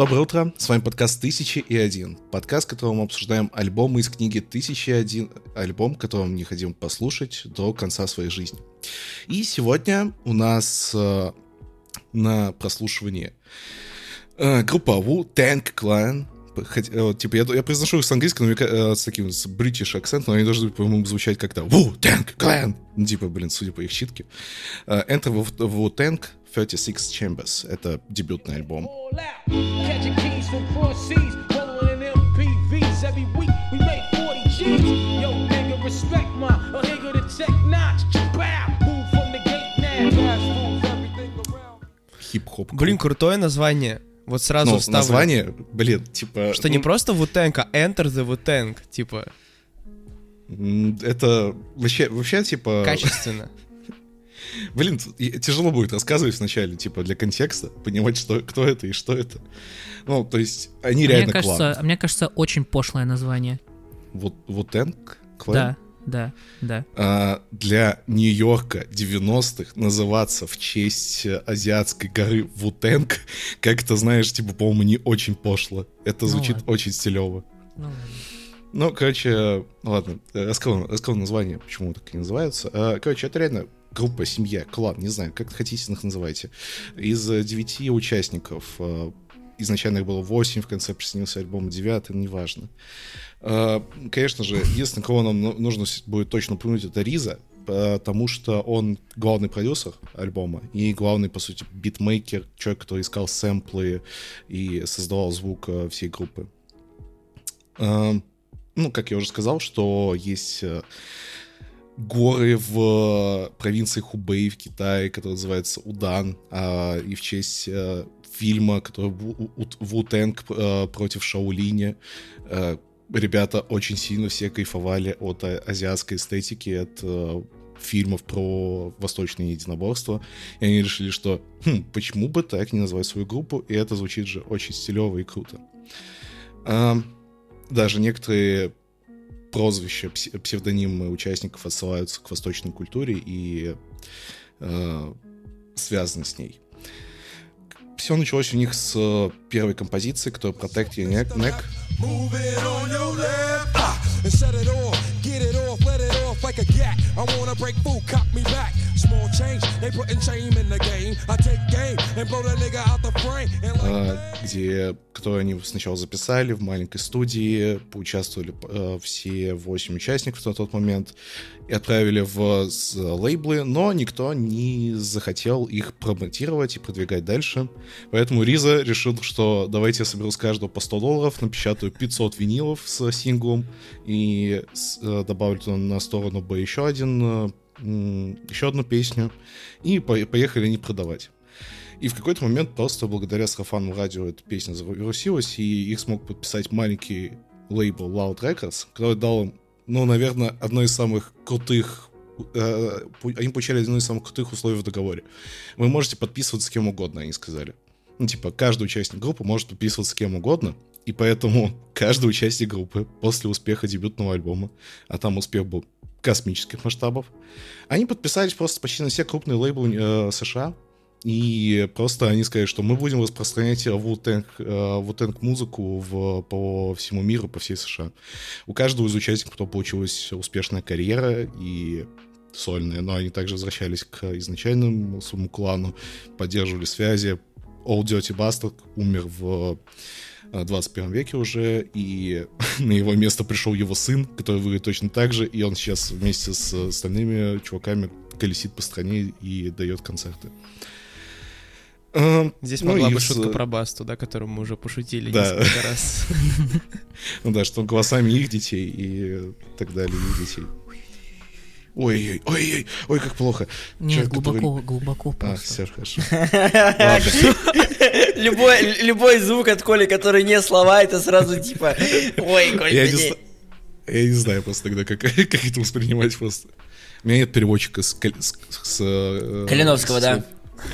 Доброе утро, с вами подкаст «Тысячи и один». Подкаст, в котором мы обсуждаем альбомы из книги «Тысячи и один», альбом, который вам необходимо послушать до конца своей жизни. И сегодня у нас э, на прослушивании э, группа Wu Tang Clan, Хотя, э, типа, я, я произношу их с английского, но э, с таким с бритиш акцентом, они должны, по-моему, звучать как-то Wu Tang Clan. Ну, типа, блин, судя по их читке. Uh, Enter Wu Tang 36 Chambers. Это дебютный альбом. Хип-хоп. Блин, крутое название. Вот сразу ну, вставлю. название, блин, типа... Что ну... не просто Wu-Tang, а Enter the Wu-Tang, типа... Это вообще, вообще типа... Качественно. Блин, тяжело будет рассказывать вначале, типа, для контекста, понимать, что, кто это и что это. Ну, то есть, они а реально мне кажется, клан. А мне кажется, очень пошлое название. Вот, вот? Клан? Да, да, да. А, для Нью-Йорка 90-х называться в честь азиатской горы Вутенг, как то знаешь, типа, по-моему, не очень пошло. Это ну звучит ладно. очень стилево. Ну, ладно. Ну, короче, ладно, рассказал, рассказал название, почему так и называются. А, короче, это реально группа, семья, клан, не знаю, как хотите их называйте, из девяти участников, э, изначально их было восемь, в конце присоединился альбом девятый, неважно. Э, конечно же, единственное, кого нам ну, нужно будет точно упомянуть, это Риза, потому что он главный продюсер альбома и главный, по сути, битмейкер, человек, который искал сэмплы и создавал звук э, всей группы. Ну, как я уже сказал, что есть горы в провинции Хубэй в Китае, который называется Удан, а, и в честь а, фильма, который Ву-Тэнг а, против Шаолиня. А, ребята очень сильно все кайфовали от а, азиатской эстетики, от а, фильмов про восточное единоборство, и они решили, что хм, почему бы так не назвать свою группу, и это звучит же очень стилево и круто. А, даже некоторые прозвища, псевдонимы участников отсылаются к восточной культуре и э, связаны с ней. Все началось у них с первой композиции, которая Protect Your Neck. neck. like a gat. I wanna break food, cop me back. Small change, they putting shame in the game. I take game and blow the nigga Uh, где, который они сначала записали в маленькой студии, поучаствовали uh, все восемь участников на тот момент и отправили в лейблы, но никто не захотел их промотировать и продвигать дальше. Поэтому Риза решил, что давайте я соберу с каждого по 100 долларов, напечатаю 500 винилов с синглом и uh, добавлю туда на сторону бы еще один, еще одну песню, и поехали они продавать. И в какой-то момент просто благодаря сарафанному радио эта песня завирусилась, и их смог подписать маленький лейбл Loud Records, который дал им, ну, наверное, одно из самых крутых э, они получали одно из самых крутых условий в договоре. Вы можете подписываться с кем угодно, они сказали. Ну, типа, каждый участник группы может подписываться с кем угодно, и поэтому каждый участник группы после успеха дебютного альбома, а там успех был космических масштабов. Они подписались просто почти на все крупные лейблы э, США. И просто они сказали, что мы будем распространять Wu-Tang, э, музыку в, по всему миру, по всей США. У каждого из участников потом получилась успешная карьера и сольная, но они также возвращались к изначальному своему клану, поддерживали связи. Old Dirty Bastard умер в 21 веке уже, и на его место пришел его сын, который выглядит точно так же, и он сейчас вместе с остальными чуваками колесит по стране и дает концерты. Здесь ну, могла быть шутка про Басту, да, которую мы уже пошутили да. несколько раз. Ну да, что голосами их детей и так далее, их детей. Ой-ой, ой-ой, ой, как плохо. Нет, глубоко, глубоко просто. А, все хорошо. любой, любой звук от Коли, который не слова, это сразу типа, ой, Коля, я, не, я не знаю просто тогда, как, как это воспринимать просто. У меня нет переводчика с... с, с э, Калиновского, с, да.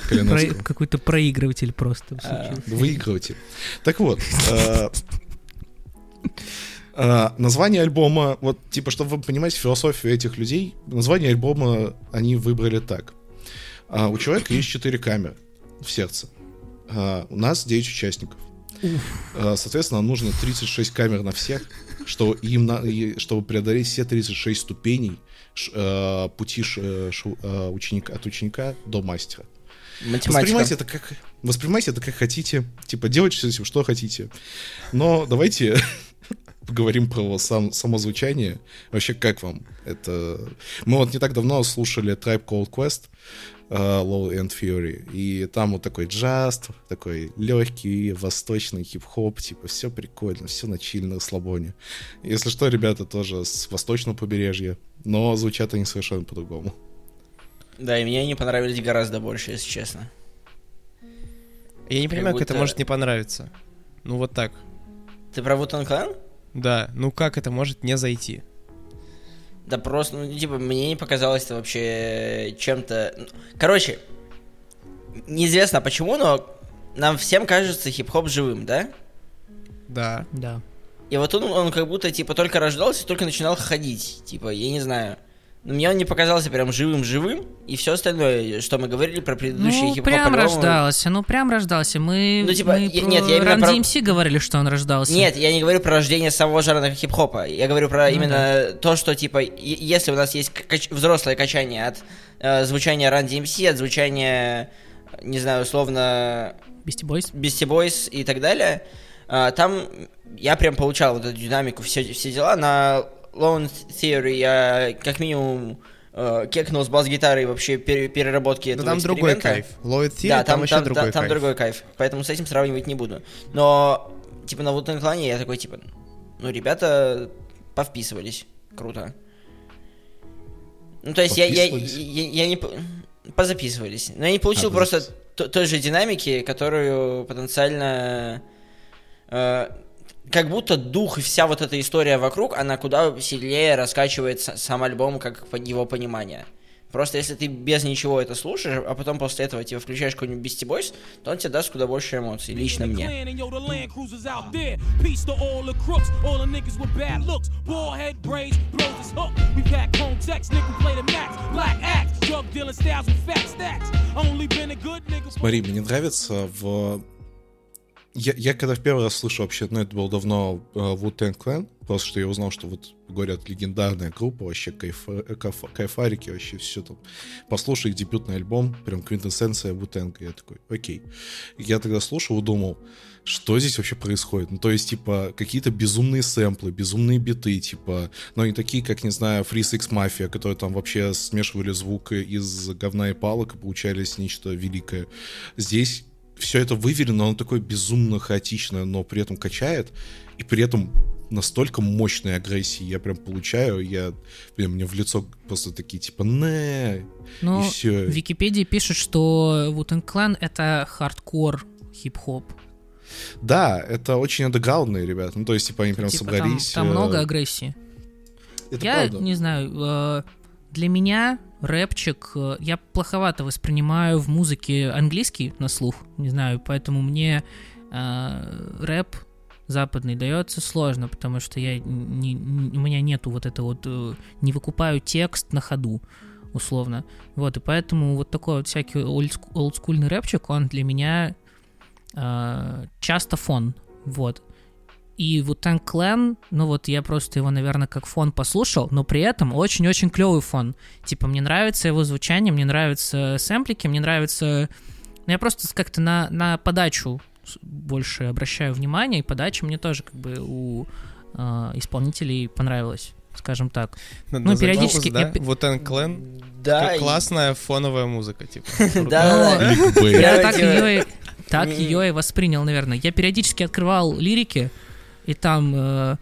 Про, какой-то проигрыватель просто а, Выигрыватель. Так вот, э, э, название альбома, вот, типа, чтобы вы понимаете философию этих людей, название альбома они выбрали так. Uh, у человека есть четыре камеры в сердце. Uh, у нас 9 участников. Уф. Соответственно, нужно 36 камер на всех, что им на, чтобы преодолеть все 36 ступеней пути ученика, от ученика до мастера. Математика. Воспринимайте это как воспринимайте это как хотите, типа делайте с этим что хотите. Но давайте поговорим про сам, само звучание. Вообще, как вам? Это... Мы вот не так давно слушали Tribe Called Quest, Low End Fury, и там вот такой джаз, такой легкий, восточный хип-хоп, типа, все прикольно, все на чиль, на слабоне. Если что, ребята тоже с восточного побережья, но звучат они совершенно по-другому. Да, и мне они понравились гораздо больше, если честно. Я не понимаю, как, будто... это может не понравиться. Ну вот так. Ты про Клан? Да, ну как это может не зайти? Да просто, ну, типа, мне не показалось это вообще чем-то... Короче, неизвестно почему, но нам всем кажется хип-хоп живым, да? Да. Да. И вот он, он как будто, типа, только рождался, только начинал ходить. Типа, я не знаю. Но мне он не показался прям живым-живым, и все остальное, что мы говорили про предыдущие ну, хип-хоп прям рождался, ну прям рождался. Мы, ну, типа, мы я, нет, я именно про... DMC говорили, что он рождался. Нет, я не говорю про рождение самого жанра хип-хопа. Я говорю про ну, именно да. то, что, типа, если у нас есть кач... взрослое качание от э, звучания Run DMC, от звучания, не знаю, условно... Beastie Boys. Beastie Boys и так далее, э, там я прям получал вот эту динамику, все, все дела. На Lone Theory я как минимум э, кекнул с бас-гитарой вообще пер переработки этого там другой кайф. Low Theory, да, там, там еще там, другой там кайф. другой кайф. Поэтому с этим сравнивать не буду. Но, типа, на клане я такой, типа, ну, ребята повписывались. Круто. Ну, то есть я, я, я, я не... Позаписывались. Но я не получил а, просто той же динамики, которую потенциально... Э, как будто дух и вся вот эта история вокруг, она куда сильнее раскачивает сам альбом, как его понимание. Просто если ты без ничего это слушаешь, а потом после этого тебе включаешь какой-нибудь Beastie Boys, то он тебе даст куда больше эмоций, лично мне. Смотри, мне нравится в я, я когда в первый раз слышал вообще, ну это было давно uh, Wu-Tang Clan, просто что я узнал, что вот, говорят, легендарная группа, вообще кайф, кайф, кайфарики, вообще все там. Послушай их дебютный альбом, прям квинтэссенция Wu-Tang, я такой, окей. Я тогда слушал и думал, что здесь вообще происходит? Ну, то есть, типа, какие-то безумные сэмплы, безумные биты, типа, но не такие, как, не знаю, Free Six Mafia, которые там вообще смешивали звук из говна и палок и получались нечто великое. Здесь все это выверено, оно такое безумно хаотичное, но при этом качает, и при этом настолько мощной агрессии я прям получаю, я, блин, мне в лицо просто такие, типа, не Ну, в Википедии пишет, что Wu-Tang Clan — это хардкор хип-хоп. Да, это очень андеграундные ребята, ну, то есть, типа, они прям типа, собрались... Там, там много э, агрессии. Это я правда. не знаю, э, для меня рэпчик, э, я плоховато воспринимаю в музыке английский на слух, не знаю, поэтому мне э, рэп западный дается сложно, потому что я не, не, у меня нету вот это вот, э, не выкупаю текст на ходу, условно. Вот, и поэтому вот такой вот всякий олдскульный рэпчик, он для меня э, часто фон, вот. И вот Tank Clan, ну вот я просто его, наверное, как фон послушал, но при этом очень-очень клевый фон. Типа, мне нравится его звучание, мне нравятся сэмплики, мне нравится... Ну, я просто как-то на, на подачу больше обращаю внимание, и подача мне тоже как бы у э, исполнителей понравилась скажем так. Надо ну, периодически... Да? Я... Вот Clan. Да. Классная фоновая музыка, типа. Да, Я так ее так ее и воспринял, наверное. Я периодически открывал лирики, и там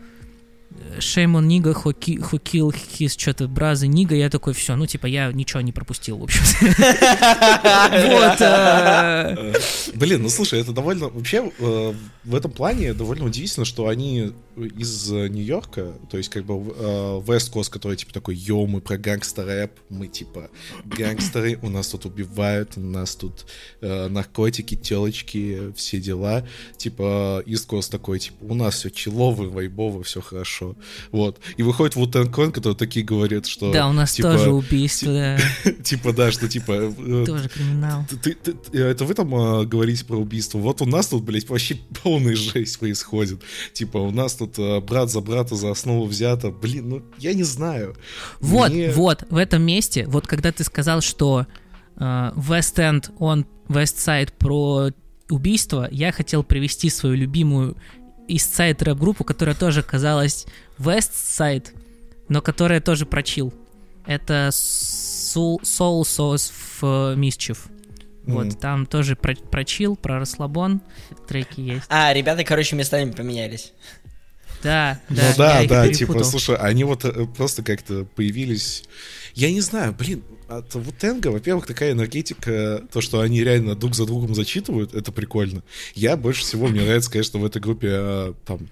Shame on Nigga who, ki who kill his что-то бразы Нига, я такой, все, ну, типа, я ничего не пропустил, в общем Вот. Э. Блин, ну, слушай, это довольно... Вообще, э, в этом плане довольно удивительно, что они из Нью-Йорка, то есть, как бы, West Coast, который, типа, такой, йоу, мы про гангстер-рэп, мы, типа, гангстеры, у нас тут убивают, у нас тут э, наркотики, телочки, все дела. Типа, East Coast такой, типа, у нас все челово, вайбово, все хорошо хорошо. Вот. И выходит вот Clan, которые такие говорят, что... Да, у нас типа, тоже убийство, да. Типа, да, что типа... Э, тоже криминал. Это вы там а, говорите про убийство? Вот у нас тут, блядь, вообще полная жесть происходит. Типа, у нас тут а, брат за брата за основу взято. Блин, ну, я не знаю. Вот, вот, в этом месте, вот когда ты сказал, что West End, он Side про убийство, я хотел привести свою любимую East рэп-группу, которая тоже казалась West Side, но которая тоже прочил. Это Soul, Soul Sauce в Mischief. Mm. Вот, там тоже про, прочил, про расслабон треки есть. А, ребята, короче, местами поменялись. Да, да. Ну да, да, типа, слушай, они вот э, просто как-то появились. Я не знаю, блин, от Вутенга, во-первых, такая энергетика, то, что они реально друг за другом зачитывают, это прикольно. Я больше всего, мне нравится, конечно, в этой группе, а, там,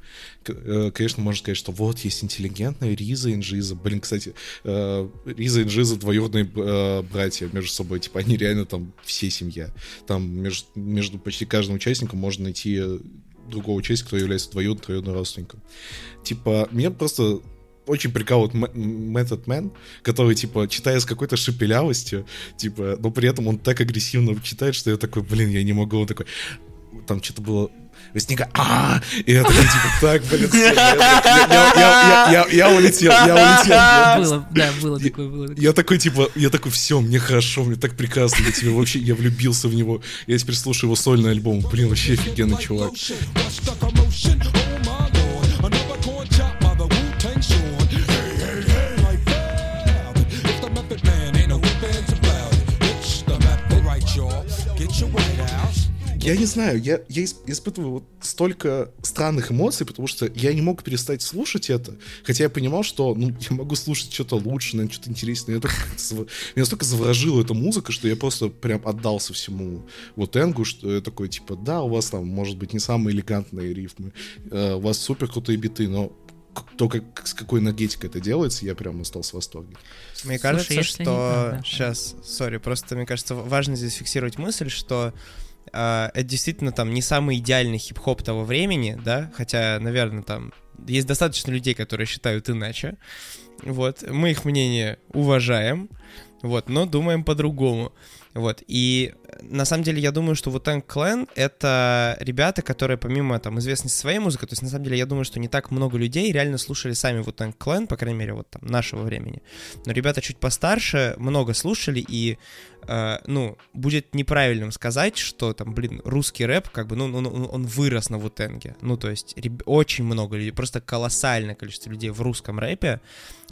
э, конечно, можно сказать, что вот есть интеллигентная Риза и Инжиза. Блин, кстати, э, Риза и Инжиза двоюродные э, братья между собой, типа, они реально там все семья. Там между, между почти каждым участником можно найти другого участника, кто является двоюродным, троюродным родственником. Типа, мне просто очень прикалывает Method Man, который, типа, читает с какой-то шепелявостью, типа, но при этом он так агрессивно читает, что я такой, блин, я не могу, он такой, там что-то было Вестника, а И я такой, типа, так, блин, я улетел, я улетел. Было, да, было такое, было. Я такой, типа, я такой, все, мне хорошо, мне так прекрасно, я тебе вообще, я влюбился в него. Я теперь слушаю его сольный альбом, блин, вообще офигенный чувак. Я не знаю, я, я испытываю вот столько странных эмоций, потому что я не мог перестать слушать это, хотя я понимал, что ну, я могу слушать что-то лучше, наверное, что-то интересное. Меня, меня настолько заворожила эта музыка, что я просто прям отдался всему вот Энгу, что я такой, типа, да, у вас там, может быть, не самые элегантные рифмы, э, у вас супер крутые биты, но то, как, с какой энергетикой это делается, я прям остался в восторге. Мне кажется, Слушай, что... Да. Сейчас, сори, просто мне кажется, важно здесь фиксировать мысль, что Uh, это действительно там не самый идеальный хип-хоп того времени, да, хотя, наверное, там есть достаточно людей, которые считают иначе, вот, мы их мнение уважаем, вот, но думаем по-другому. Вот, и на самом деле я думаю, что вот Tank Clan — это ребята, которые помимо там известности своей музыки, то есть на самом деле я думаю, что не так много людей реально слушали сами вот Tank Clan, по крайней мере, вот там нашего времени. Но ребята чуть постарше много слушали, и Uh, ну, будет неправильным сказать, что там, блин, русский рэп, как бы, ну, он, он вырос на Вутенге. Ну, то есть, реб... очень много людей, просто колоссальное количество людей в русском рэпе,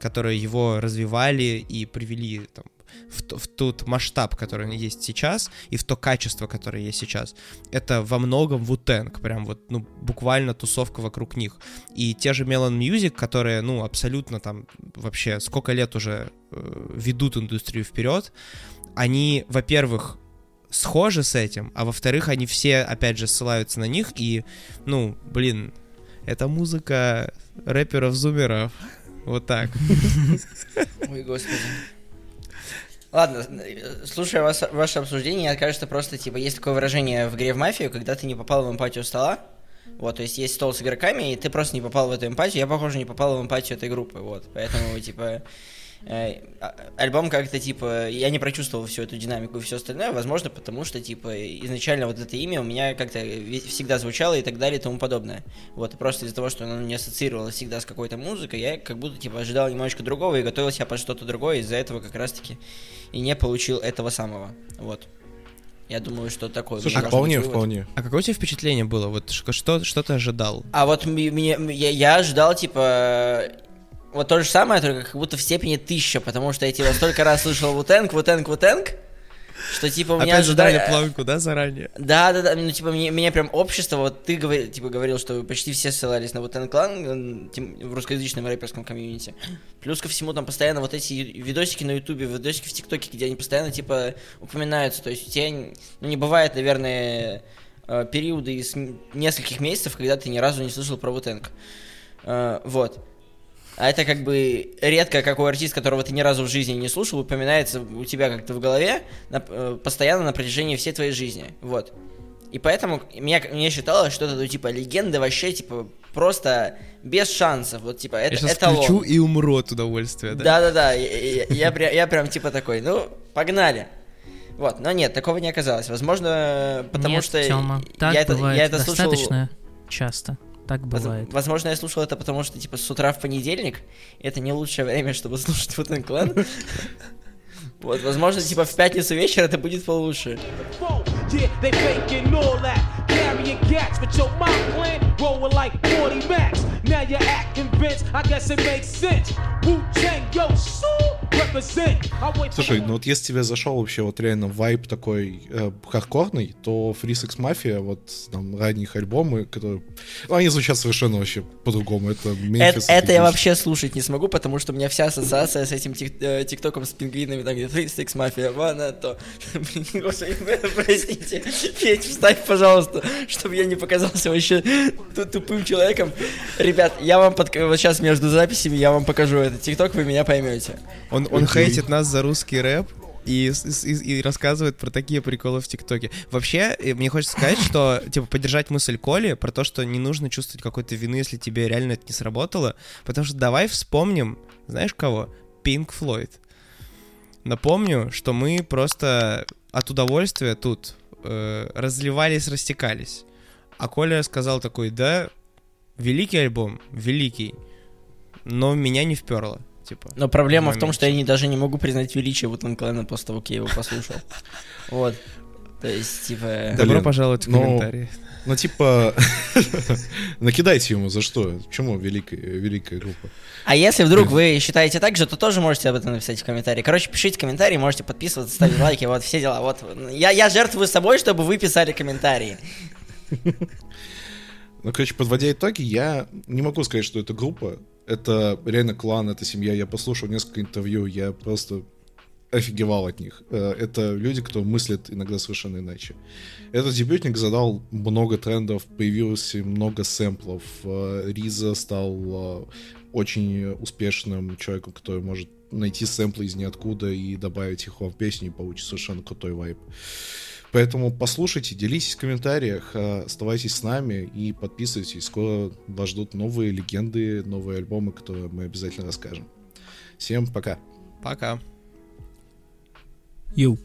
которые его развивали и привели там, в, в тот масштаб, который есть сейчас, и в то качество, которое есть сейчас, это во многом Вутенг, прям вот, ну, буквально тусовка вокруг них. И те же Melon Music, которые, ну, абсолютно там вообще сколько лет уже э, ведут индустрию вперед, они, во-первых, схожи с этим, а во-вторых, они все, опять же, ссылаются на них, и, ну, блин, это музыка рэперов-зумеров, вот так. Ой, господи. Ладно, слушая вас, ваше обсуждение, кажется просто, типа, есть такое выражение в игре в мафию, когда ты не попал в эмпатию стола, вот, то есть есть стол с игроками, и ты просто не попал в эту эмпатию, я, похоже, не попал в эмпатию этой группы, вот, поэтому, типа, альбом как-то, типа, я не прочувствовал всю эту динамику и все остальное, возможно, потому что, типа, изначально вот это имя у меня как-то всегда звучало и так далее и тому подобное. Вот, и просто из-за того, что оно не ассоциировалось всегда с какой-то музыкой, я как будто, типа, ожидал немножечко другого и готовил себя под что-то другое, из-за этого как раз-таки и не получил этого самого. Вот. Я думаю, что такое. Слушай, вполне, вполне. А какое у тебя впечатление было? Вот что, что ты ожидал? А вот мне, я, я ожидал, типа, вот то же самое, только как будто в степени тысяча, потому что я типа столько раз слышал Вутенг, Вутенг, Вутенг, что типа у меня Опять ожидали дали планку, да, заранее? Да, да, да, ну типа мне, меня прям общество, вот ты говор, типа говорил, что почти все ссылались на Вутенг Клан в русскоязычном рэперском комьюнити. Плюс ко всему там постоянно вот эти видосики на ютубе, видосики в тиктоке, где они постоянно типа упоминаются, то есть у тебя ну, не бывает, наверное, э, периоды из нескольких месяцев, когда ты ни разу не слышал про Вутенг. Э, вот. А это как бы редко какой артист, которого ты ни разу в жизни не слушал, упоминается у тебя как-то в голове на, э, постоянно на протяжении всей твоей жизни. Вот. И поэтому меня, мне считалось, что это, ну, типа, легенда вообще, типа, просто без шансов. Вот, типа, это Я сейчас эталон. включу и умру от удовольствия, да? Да-да-да, я, я, я, я прям, типа, такой, ну, погнали. Вот, но нет, такого не оказалось. Возможно, потому нет, что Тёма, так я, бывает это, я это достаточно слушал... часто. Так бывает. Возможно, я слушал это потому, что, типа, с утра в понедельник это не лучшее время, чтобы слушать вот Clan. Вот, возможно, типа в пятницу вечер это будет получше. Yeah, they faking all that. Carrying cats, but your mind plan rolling like 40 max. Now you're acting convinced, I guess it makes sense. Wu Tang, yo, so Слушай, ну вот если тебе зашел вообще вот реально вайп такой э, хардкорный, то Free Sex Mafia, вот там ранних альбомы, которые... Ну, они звучат совершенно вообще по-другому. Это Это, это я вообще слушать не смогу, потому что у меня вся ассоциация с этим тик э, тиктоком с пингвинами, там где Free Sex Mafia, вана, то... Простите, Федь, вставь, пожалуйста, чтобы я не показался вообще тупым человеком. Ребят, я вам под... вот сейчас между записями я вам покажу этот тикток, вы меня поймете. Он, он хейтит нас за русский рэп, и, и, и рассказывает про такие приколы в ТикТоке. Вообще, э, мне хочется сказать, что, типа, поддержать мысль Коли про то, что не нужно чувствовать какой-то вины, если тебе реально это не сработало, потому что давай вспомним, знаешь кого? Pink Floyd. Напомню, что мы просто от удовольствия тут э, разливались, растекались. А Коля сказал такой, да, великий альбом, великий, но меня не вперло типа. Но проблема в том, что я не, даже не могу признать величие Вутлан Клэна после того, как я его послушал. Вот. То есть, типа... Добро пожаловать в комментарии. Ну, типа, накидайте ему за что? Почему великая, великая группа? А если вдруг вы считаете так же, то тоже можете об этом написать в комментарии. Короче, пишите комментарии, можете подписываться, ставить лайки, вот все дела. Вот я, я жертвую собой, чтобы вы писали комментарии. Ну, короче, подводя итоги, я не могу сказать, что это группа это реально клан, это семья. Я послушал несколько интервью, я просто офигевал от них. Э, это люди, кто мыслят иногда совершенно иначе. Этот дебютник задал много трендов, появилось много сэмплов. Э, Риза стал э, очень успешным человеком, который может найти сэмплы из ниоткуда и добавить их в песню и получить совершенно крутой вайп. Поэтому послушайте, делитесь в комментариях, э, оставайтесь с нами и подписывайтесь. Скоро вас ждут новые легенды, новые альбомы, которые мы обязательно расскажем. Всем пока. Пока. You.